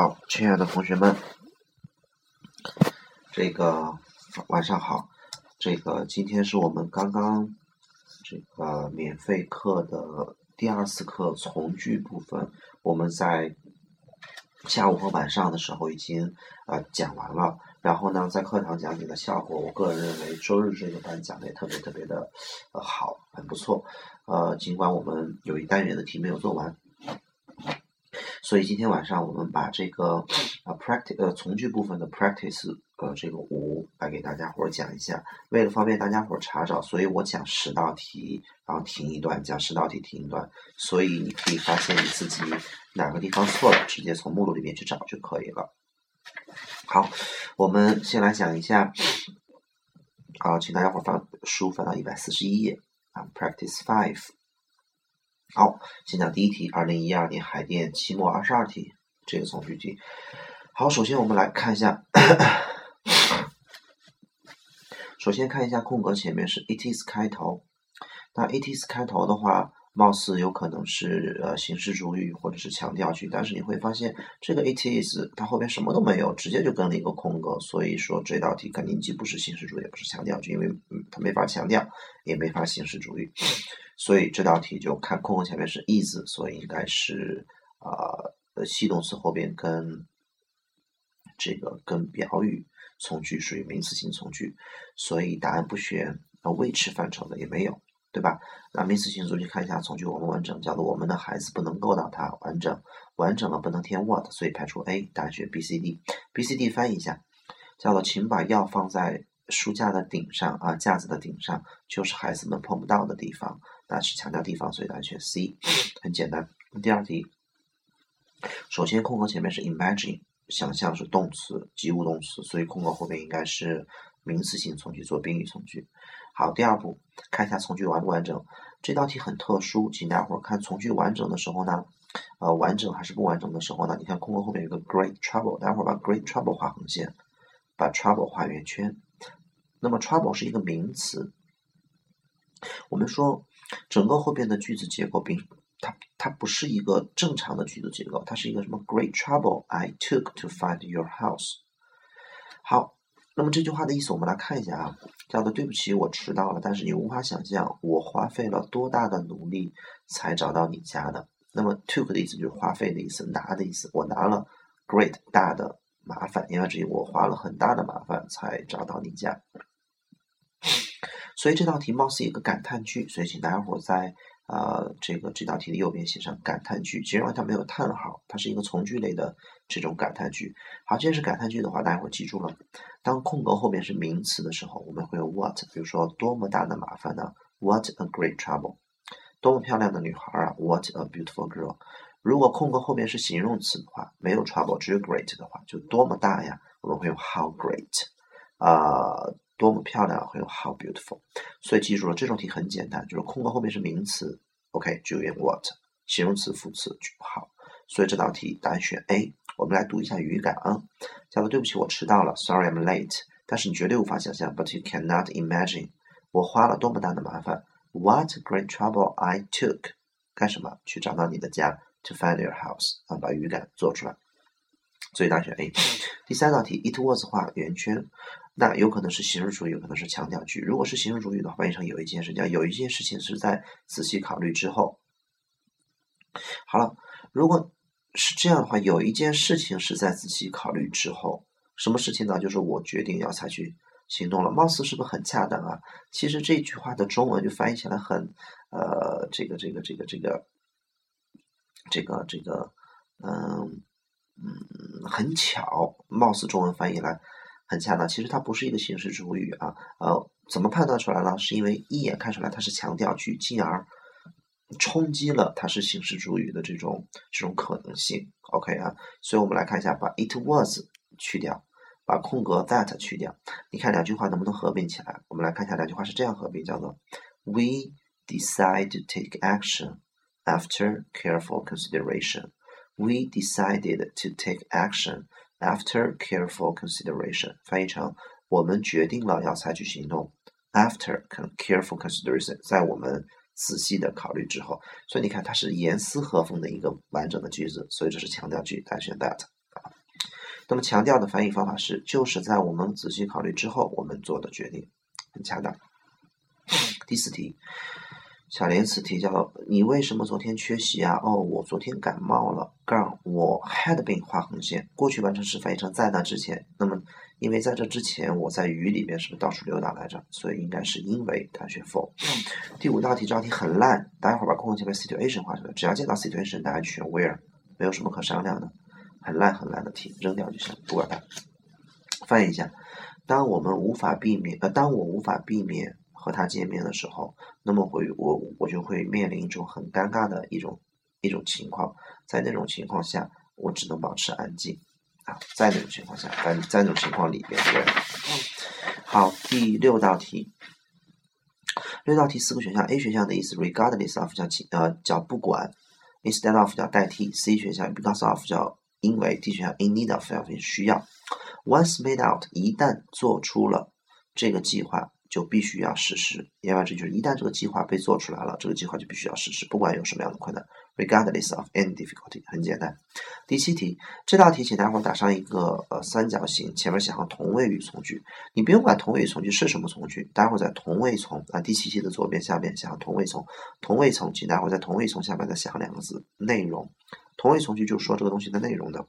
好，亲爱的同学们，这个晚上好。这个今天是我们刚刚这个免费课的第二次课从句部分，我们在下午和晚上的时候已经呃讲完了。然后呢，在课堂讲解的效果，我个人认为周日这个班讲的也特别特别的好，很不错。呃，尽管我们有一单元的题没有做完。所以今天晚上我们把这个啊 practice 呃从句部分的 practice 呃这个五来给大家伙儿讲一下。为了方便大家伙儿查找，所以我讲十道题，然后停一段，讲十道题停一段。所以你可以发现你自己哪个地方错了，直接从目录里面去找就可以了。好，我们先来讲一下。好，请大家伙儿翻书翻到一百四十一页啊，practice five。好，先讲第一题，二零一二年海淀期末二十二题，这个从句题。好，首先我们来看一下，首先看一下空格前面是 it is 开头，那 it is 开头的话，貌似有可能是呃形式主语或者是强调句，但是你会发现这个 it is 它后边什么都没有，直接就跟了一个空格，所以说这道题肯定既不是形式主语，也不是强调句，因为嗯它没法强调，也没法形式主语。所以这道题就看空格前面是 is，所以应该是啊系动词后边跟这个跟表语从句属于名词性从句，所以答案不选啊 which 范畴的也没有，对吧？那名词性从句看一下从句完不完整，叫做我们的孩子不能够到它完整，完整了不能填 what，所以排除 A，答案选 B、C、D，B、C、D 翻译一下，叫做请把药放在书架的顶上啊架子的顶上，就是孩子们碰不到的地方。那是强调地方，所以答案选 C，很简单。第二题，首先空格前面是 imagine，想象是动词，及物动词，所以空格后面应该是名词性从句做宾语从句。好，第二步，看一下从句完不完整。这道题很特殊，请大伙儿看从句完整的时候呢，呃，完整还是不完整的时候呢？你看空格后面有个 great trouble，待会儿把 great trouble 画横线，把 trouble 画圆圈。那么 trouble 是一个名词，我们说。整个后边的句子结构并它它不是一个正常的句子结构，它是一个什么？Great trouble I took to find your house。好，那么这句话的意思我们来看一下啊，叫做对不起，我迟到了，但是你无法想象我花费了多大的努力才找到你家的。那么 took 的意思就是花费的意思，拿的意思，我拿了 great 大的麻烦，言外之意我花了很大的麻烦才找到你家。所以这道题貌似一个感叹句，所以请大家伙在呃这个这道题的右边写上感叹句。其实它没有叹号，它是一个从句类的这种感叹句。好，既然是感叹句的话，大家伙记住了，当空格后面是名词的时候，我们会有 what，比如说多么大的麻烦呢？What a great trouble！多么漂亮的女孩啊！What a beautiful girl！如果空格后面是形容词的话，没有 trouble，只有 great 的话，就多么大呀？我们会用 how great！啊。多么漂亮，会有 how beautiful。所以记住了，这种题很简单，就是空格后面是名词，OK，就用 what，形容词、副词句号。所以这道题答案选 A。我们来读一下语感啊，叫做对不起，我迟到了，Sorry I'm late。但是你绝对无法想象，But you cannot imagine，我花了多么大的麻烦，What great trouble I took，干什么？去找到你的家，To find your house，啊，把语感做出来。所以答案选 A。第三道题，It was 画圆圈。那有可能是形式主语，有可能是强调句。如果是形式主语的话，翻译成有一件事，叫有一件事情是在仔细考虑之后。好了，如果是这样的话，有一件事情是在仔细考虑之后，什么事情呢？就是我决定要采取行动了。貌似是不是很恰当啊？其实这句话的中文就翻译起来很呃，这个这个这个这个这个这个嗯嗯很巧，貌似中文翻译来。很恰当，其实它不是一个形式主语啊，呃，怎么判断出来呢？是因为一眼看出来它是强调句，进而冲击了它是形式主语的这种这种可能性。OK 啊，所以我们来看一下，把 it was 去掉，把空格 that 去掉，你看两句话能不能合并起来？我们来看一下两句话是这样合并，叫做 We decide to take action after careful consideration. We decided to take action. After careful consideration，翻译成我们决定了要采取行动。After careful consideration，在我们仔细的考虑之后，所以你看它是严丝合缝的一个完整的句子，所以这是强调句，大家选 that。那么强调的翻译方法是，就是在我们仔细考虑之后，我们做的决定，很恰当。第四题，小连词提交了“你为什么昨天缺席啊？”哦，我昨天感冒了。杠，我 had been 画横线，过去完成时翻译成在那之前。那么，因为在这之前我在雨里面是不是到处溜达来着？所以应该是因为大选 for。第五道题这道题很烂，待会儿把空格前面 situation 画出来，只要见到 situation，大家就选 where，没有什么可商量的。很烂很烂的题，扔掉就行，不管它。翻译一下：当我们无法避免，呃，当我无法避免和他见面的时候，那么会我我就会面临一种很尴尬的一种一种情况。在那种情况下，我只能保持安静啊。在那种情况下，在在那种情况里边，对。好，第六道题，六道题四个选项，A 选项的意思，regardless of 叫呃叫不管，instead of 叫代替，C 选项 because of 叫因为 D 选项 in need of 要需要，once made out 一旦做出了这个计划就必须要实施。言外之意就是一旦这个计划被做出来了，这个计划就必须要实施，不管有什么样的困难，regardless of any difficulty，很简单。第七题，这道题请大伙打上一个呃三角形，前面写上同位语从句。你不用管同位语从句是什么从句，待会儿在同位从啊第七题的左边下边写上同位从，同位从，请待会儿在同位从下面再写上两个字内容。同位从句就是说这个东西的内容的。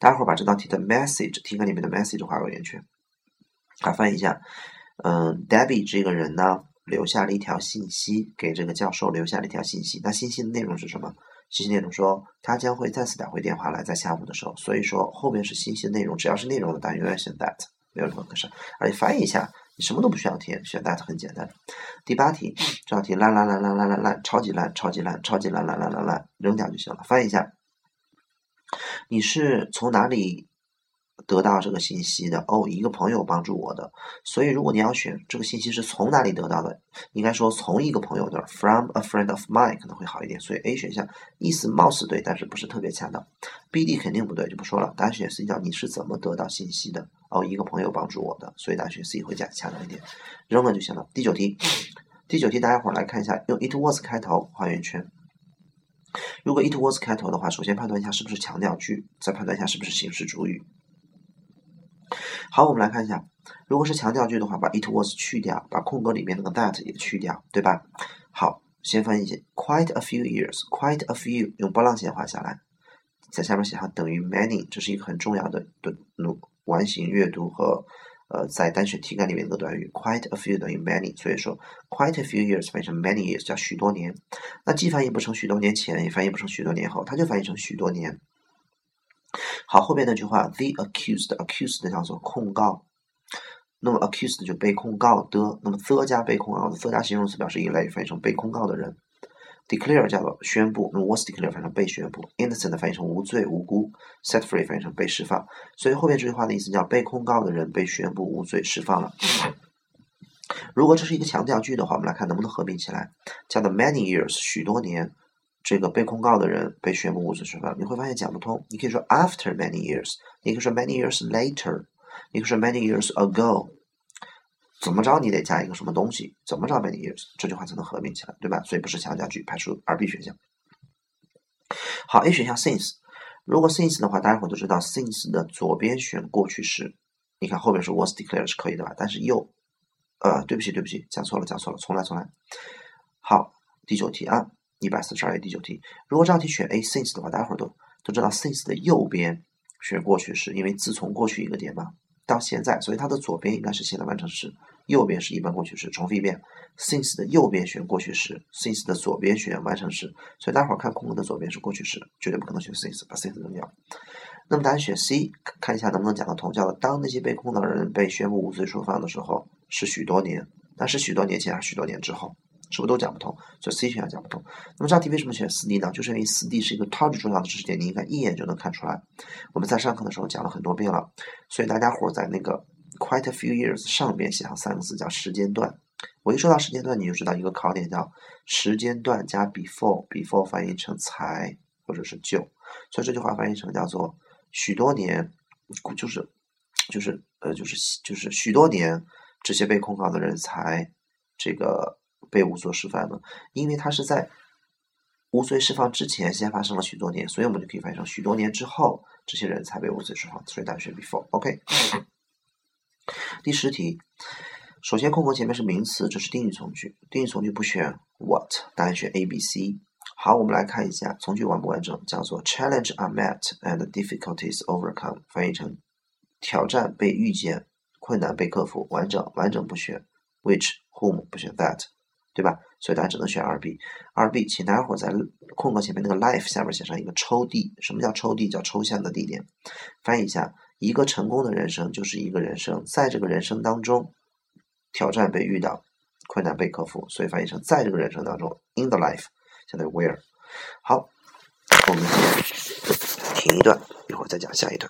待会儿把这道题的 message 题干里面的 message 画个圆圈。好，翻译一下。嗯，Debbie 这个人呢，留下了一条信息给这个教授，留下了一条信息。那信息的内容是什么？信息内容说他将会再次打回电话来，在下午的时候。所以说后面是信息内容，只要是内容的，答案永远选 that，没有任何可是。而且翻译一下，你什么都不需要填，选 that 很简单。第八题，这道题烂烂烂烂烂烂烂，超级烂，超级烂，超级烂烂烂烂烂，扔掉就行了。翻译一下，你是从哪里？得到这个信息的哦，一个朋友帮助我的，所以如果你要选这个信息是从哪里得到的，应该说从一个朋友那儿，from a friend of mine 可能会好一点。所以 A 选项意思貌似对，但是不是特别恰当。B、D 肯定不对，就不说了。答案选 C 叫你是怎么得到信息的？哦，一个朋友帮助我的，所以答案选 C 会加恰当一点，扔了就行了。第九题，第九题大家伙儿来看一下，用 it was 开头画圆圈。如果 it was 开头的话，首先判断一下是不是强调句，再判断一下是不是形式主语。好，我们来看一下，如果是强调句的话，把 it was 去掉，把空格里面那个 that 也去掉，对吧？好，先翻译一下，quite a few years，quite a few，用波浪线画下来，在下面写上等于 many，这是一个很重要的的完形阅读和呃在单选题干里面的短语，quite a few 等于 many，所以说 quite a few years 翻译成 many years 叫许多年，那既翻译不成许多年前，也翻译不成许多年后，它就翻译成许多年。好，后面那句话，the accused，accused 叫做控告，那么 accused 就被控告的，那么 the 加被控告的，the 加形容词表示一类，翻译成被控告的人。declare 叫做宣布，那么 was declare 翻译成被宣布，innocent 翻译成无罪无辜，set free 翻译成被释放。所以后面这句话的意思叫被控告的人被宣布无罪释放了。如果这是一个强调句的话，我们来看能不能合并起来，叫做 many years 许多年。这个被控告的人被宣布无罪释放，你会发现讲不通。你可以说 after many years，你可以说 many years later，你可以说 many years ago，怎么着你得加一个什么东西，怎么着 many years 这句话才能合并起来，对吧？所以不是强调句，排除二 B 选项。好，A 选项 since，如果 since 的话，大家伙都知道 since 的左边选过去式，你看后面是 was declared 是可以的吧？但是右，呃，对不起对不起，讲错了讲错了，重来重来。好，第九题啊。一百四十二页第九题，如果这道题选 A since 的话，大家伙都都知道 since 的右边选过去式，因为自从过去一个点嘛到现在，所以它的左边应该是现在完成时，右边是一般过去式。重复一遍，since 的右边选过去式，since 的左边选完成时，所以待会儿看空格的左边是过去式，绝对不可能选 since，把 since 扔掉。那么答案选 C，看一下能不能讲得通。叫当那些被控的人被宣布无罪释放的时候，是许多年，那是许多年前还是许多年之后？是不是都讲不通？所以 C 选项讲不通。那么这道题为什么选四 D 呢？就是因为四 D 是一个超级重要的知识点，你应该一眼就能看出来。我们在上课的时候讲了很多遍了，所以大家伙在那个 quite a few years 上面写上三个字叫时间段。我一说到时间段，你就知道一个考点叫时间段加 before，before 翻译成才或者是就，所以这句话翻译成叫做许多年，就是就是呃就是就是许多年这些被控告的人才这个。被无罪释放呢？因为他是在无罪释放之前先发生了许多年，所以我们就可以翻译成许多年之后，这些人才被无罪释放。所以答案选 before。OK。第十题，首先空格前面是名词，这是定语从句，定语从句不选 what，答案选 A、B、C。好，我们来看一下从句完不完整，叫做 challenge are met and difficulties overcome，翻译成挑战被遇见，困难被克服，完整完整不选 which、whom 不选 that，对吧？所以大家只能选二 B。二 B，请大家伙在空格前面那个 life 下面写上一个抽地。什么叫抽地？叫抽象的地点。翻译一下，一个成功的人生就是一个人生，在这个人生当中，挑战被遇到，困难被克服，所以翻译成在这个人生当中，in the life，相当于 where。好，我们停一段，一会儿再讲下一段。